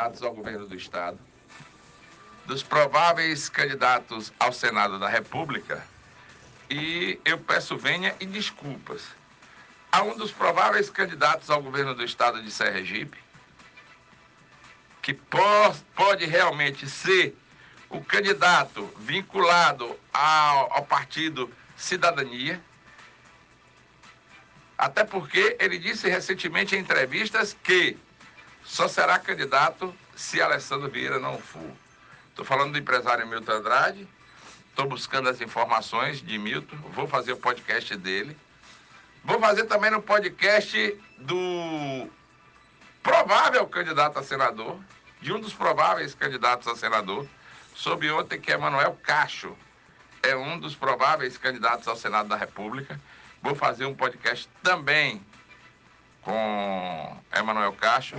candidatos ao governo do Estado, dos prováveis candidatos ao Senado da República, e eu peço venha e desculpas a um dos prováveis candidatos ao governo do Estado de Sergipe, que pode realmente ser o candidato vinculado ao, ao partido Cidadania, até porque ele disse recentemente em entrevistas que só será candidato se Alessandro Vieira não for. Estou falando do empresário Milton Andrade, estou buscando as informações de Milton, vou fazer o podcast dele. Vou fazer também no podcast do provável candidato a senador, de um dos prováveis candidatos a senador. Soube ontem que Emanuel Cacho é um dos prováveis candidatos ao Senado da República. Vou fazer um podcast também com Emanuel Cacho.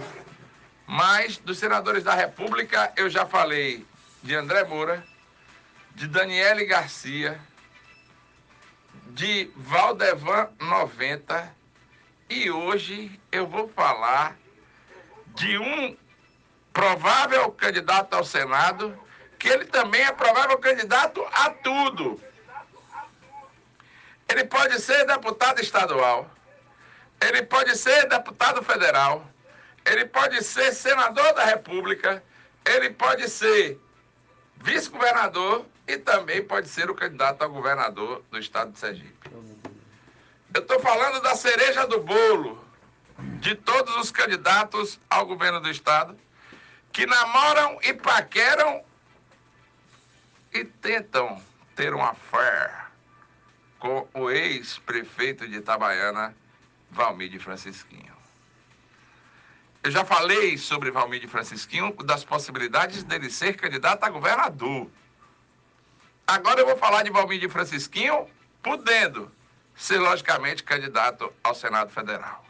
Mas dos senadores da República, eu já falei de André Moura, de Daniele Garcia, de Valdevan 90 e hoje eu vou falar de um provável candidato ao Senado, que ele também é provável candidato a tudo. Ele pode ser deputado estadual, ele pode ser deputado federal, ele pode ser senador da República, ele pode ser vice-governador e também pode ser o candidato a governador do estado de Sergipe. Eu estou falando da cereja do bolo de todos os candidatos ao governo do estado que namoram e paqueram e tentam ter uma fé com o ex-prefeito de Itabaiana, Valmir de Francisquinho. Eu já falei sobre Valmir de Francisquinho, das possibilidades dele ser candidato a governador. Agora eu vou falar de Valmir de Francisquinho, podendo ser, logicamente, candidato ao Senado Federal.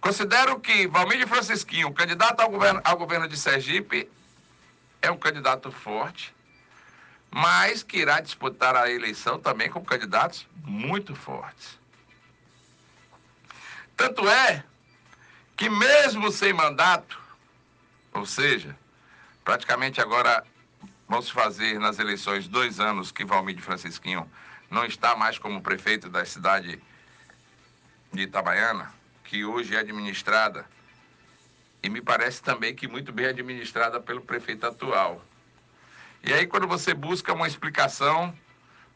Considero que Valmir de Francisquinho, candidato ao governo, ao governo de Sergipe, é um candidato forte, mas que irá disputar a eleição também com candidatos muito fortes. Tanto é que mesmo sem mandato, ou seja, praticamente agora vamos fazer nas eleições dois anos que Valmir Francisquinho não está mais como prefeito da cidade de Itabaiana, que hoje é administrada, e me parece também que muito bem administrada pelo prefeito atual. E aí, quando você busca uma explicação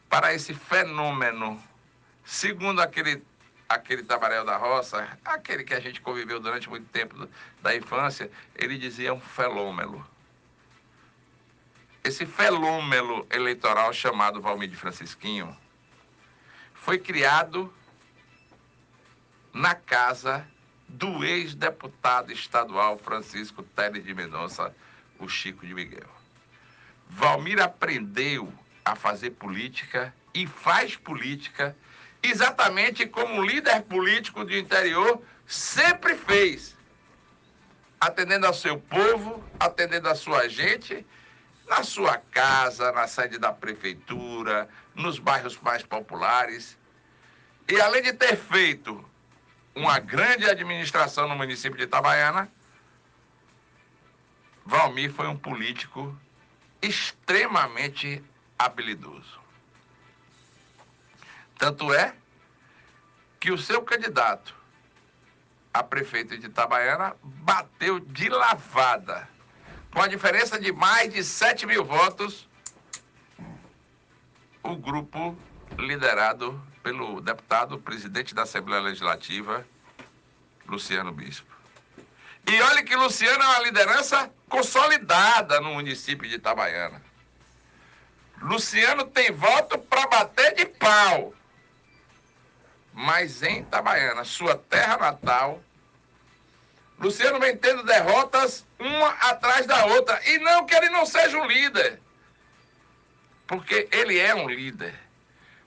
para esse fenômeno, segundo aquele aquele Tabarel da Roça, aquele que a gente conviveu durante muito tempo da infância, ele dizia um felômelo. Esse felômelo eleitoral chamado Valmir de Francisquinho foi criado na casa do ex-deputado estadual Francisco Teles de Mendonça, o Chico de Miguel. Valmir aprendeu a fazer política e faz política exatamente como um líder político do interior sempre fez, atendendo ao seu povo, atendendo a sua gente, na sua casa, na sede da prefeitura, nos bairros mais populares. E além de ter feito uma grande administração no município de Itabaiana, Valmir foi um político extremamente habilidoso. Tanto é que o seu candidato a prefeito de Itabaiana bateu de lavada, com a diferença de mais de 7 mil votos, o grupo liderado pelo deputado presidente da Assembleia Legislativa, Luciano Bispo. E olha que Luciano é uma liderança consolidada no município de Itabaiana. Luciano tem voto para bater de pau mas em Itabaiana, sua terra natal, Luciano vem tendo derrotas uma atrás da outra. E não que ele não seja um líder, porque ele é um líder.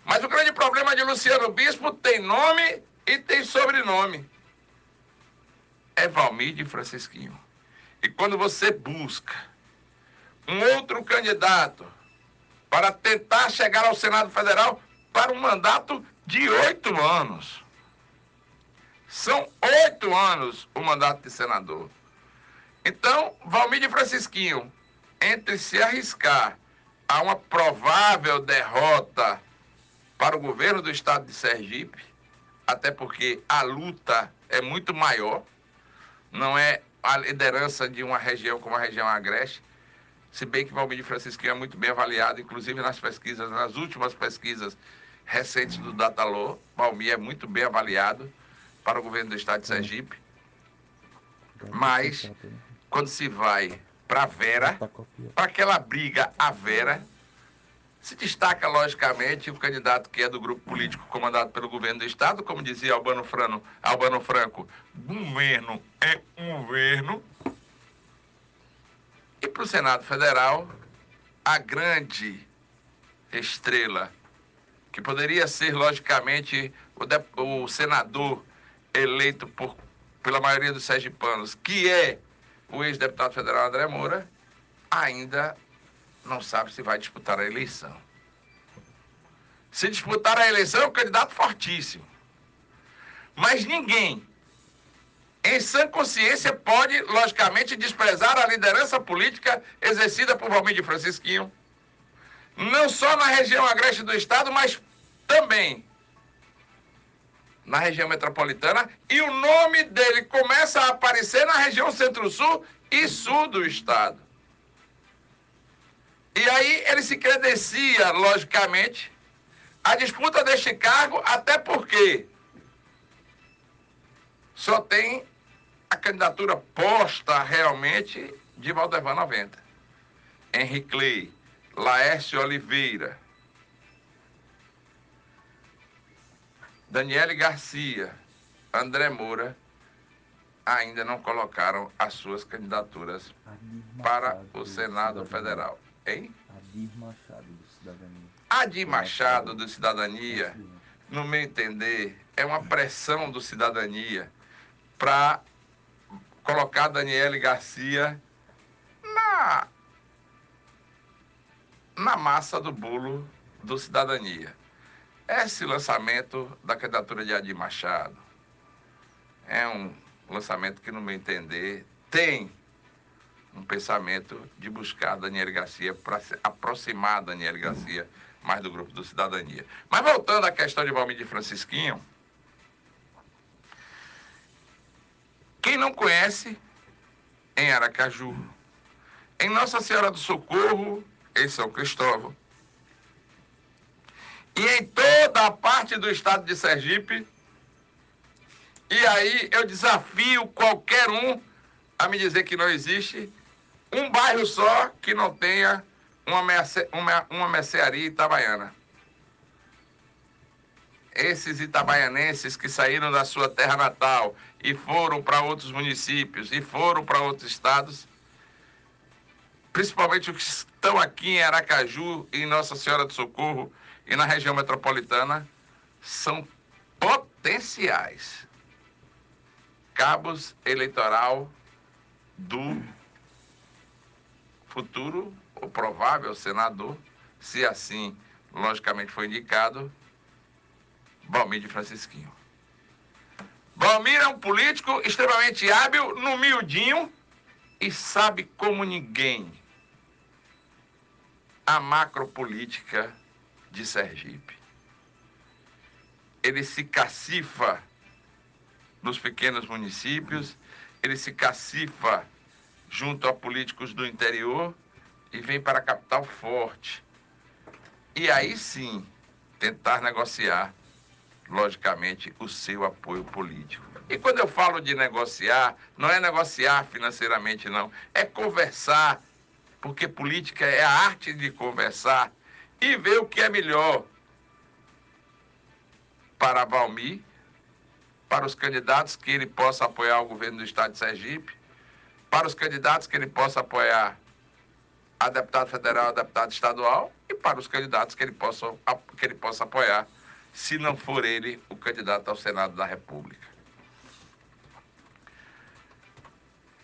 Mas o grande problema de Luciano Bispo tem nome e tem sobrenome. É Valmir de Francisquinho. E quando você busca um outro candidato para tentar chegar ao Senado Federal para um mandato de oito anos. São oito anos o mandato de senador. Então, Valmir de Francisquinho, entre se arriscar a uma provável derrota para o governo do estado de Sergipe, até porque a luta é muito maior, não é a liderança de uma região como a região Agreste, se bem que Valmir de Francisquinho é muito bem avaliado, inclusive nas pesquisas, nas últimas pesquisas recentes do Datalô, Valmir é muito bem avaliado para o governo do estado de Sergipe. Mas, quando se vai para Vera, para aquela briga a Vera, se destaca, logicamente, o candidato que é do grupo político comandado pelo governo do Estado, como dizia Albano, Frano, Albano Franco, governo é um governo. E para o Senado Federal, a grande estrela, que poderia ser, logicamente, o, o senador eleito por, pela maioria dos sergipanos, que é o ex-deputado federal André Moura, ainda não sabe se vai disputar a eleição. Se disputar a eleição, é um candidato fortíssimo. Mas ninguém, em sã consciência, pode, logicamente, desprezar a liderança política exercida por Valmir de Francisquinho, não só na região agreste do Estado, mas também na região metropolitana, e o nome dele começa a aparecer na região centro-sul e sul do Estado. E aí ele se credencia, logicamente, a disputa deste cargo, até porque só tem a candidatura posta realmente de Valdevan 90. Henrique Clay, Laércio Oliveira, Daniele Garcia, André Moura, ainda não colocaram as suas candidaturas para o Senado Federal. Hein? Adir Machado, do Cidadania. Adir Machado, do Cidadania, no meu entender, é uma pressão do Cidadania para colocar Daniele Garcia na, na massa do bolo do Cidadania. Esse lançamento da candidatura de Adir Machado é um lançamento que, no meu entender, tem um pensamento de buscar Daniel Garcia para aproximar Daniel Garcia mais do grupo do Cidadania. Mas voltando à questão de Valmir de Francisquinho, quem não conhece, em Aracaju, em Nossa Senhora do Socorro, em São Cristóvão, e em toda a parte do estado de Sergipe, e aí eu desafio qualquer um a me dizer que não existe um bairro só que não tenha uma, merce, uma, uma mercearia itabaiana. Esses itabaianenses que saíram da sua terra natal e foram para outros municípios e foram para outros estados, principalmente os que estão aqui em Aracaju, em Nossa Senhora do Socorro e na região metropolitana, são potenciais cabos eleitoral do futuro ou provável senador, se assim logicamente foi indicado, Balmir de Francisquinho. Balmir é um político extremamente hábil no miudinho e sabe como ninguém a macropolítica de Sergipe. Ele se cacifa nos pequenos municípios, ele se cacifa junto a políticos do interior e vem para a capital forte. E aí sim tentar negociar, logicamente, o seu apoio político. E quando eu falo de negociar, não é negociar financeiramente, não. É conversar, porque política é a arte de conversar e ver o que é melhor para Valmir, para os candidatos que ele possa apoiar o governo do estado de Sergipe para os candidatos que ele possa apoiar a deputado federal, a deputado estadual e para os candidatos que ele possa, que ele possa apoiar, se não for ele o candidato ao Senado da República.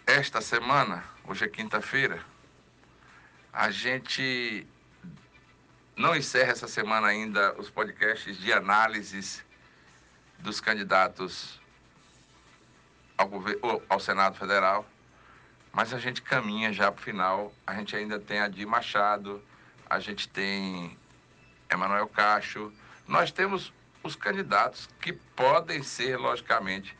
Esta semana, hoje é quinta-feira, a gente não encerra essa semana ainda os podcasts de análises dos candidatos ao, governo, ao Senado Federal mas a gente caminha já para o final. A gente ainda tem Adir Machado, a gente tem Emanuel Cacho. Nós temos os candidatos que podem ser, logicamente,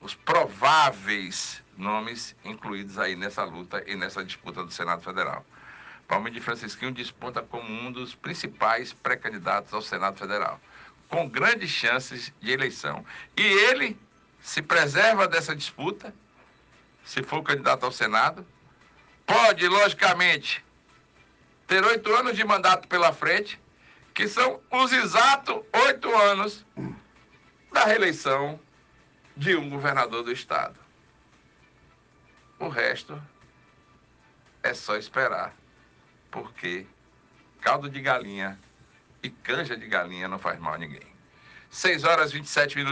os prováveis nomes incluídos aí nessa luta e nessa disputa do Senado Federal. Palmeiras de Francisquinho disputa como um dos principais pré-candidatos ao Senado Federal, com grandes chances de eleição. E ele se preserva dessa disputa, se for candidato ao Senado, pode, logicamente, ter oito anos de mandato pela frente, que são os exatos oito anos da reeleição de um governador do estado. O resto é só esperar, porque caldo de galinha e canja de galinha não faz mal a ninguém. 6 horas e 27 minutos.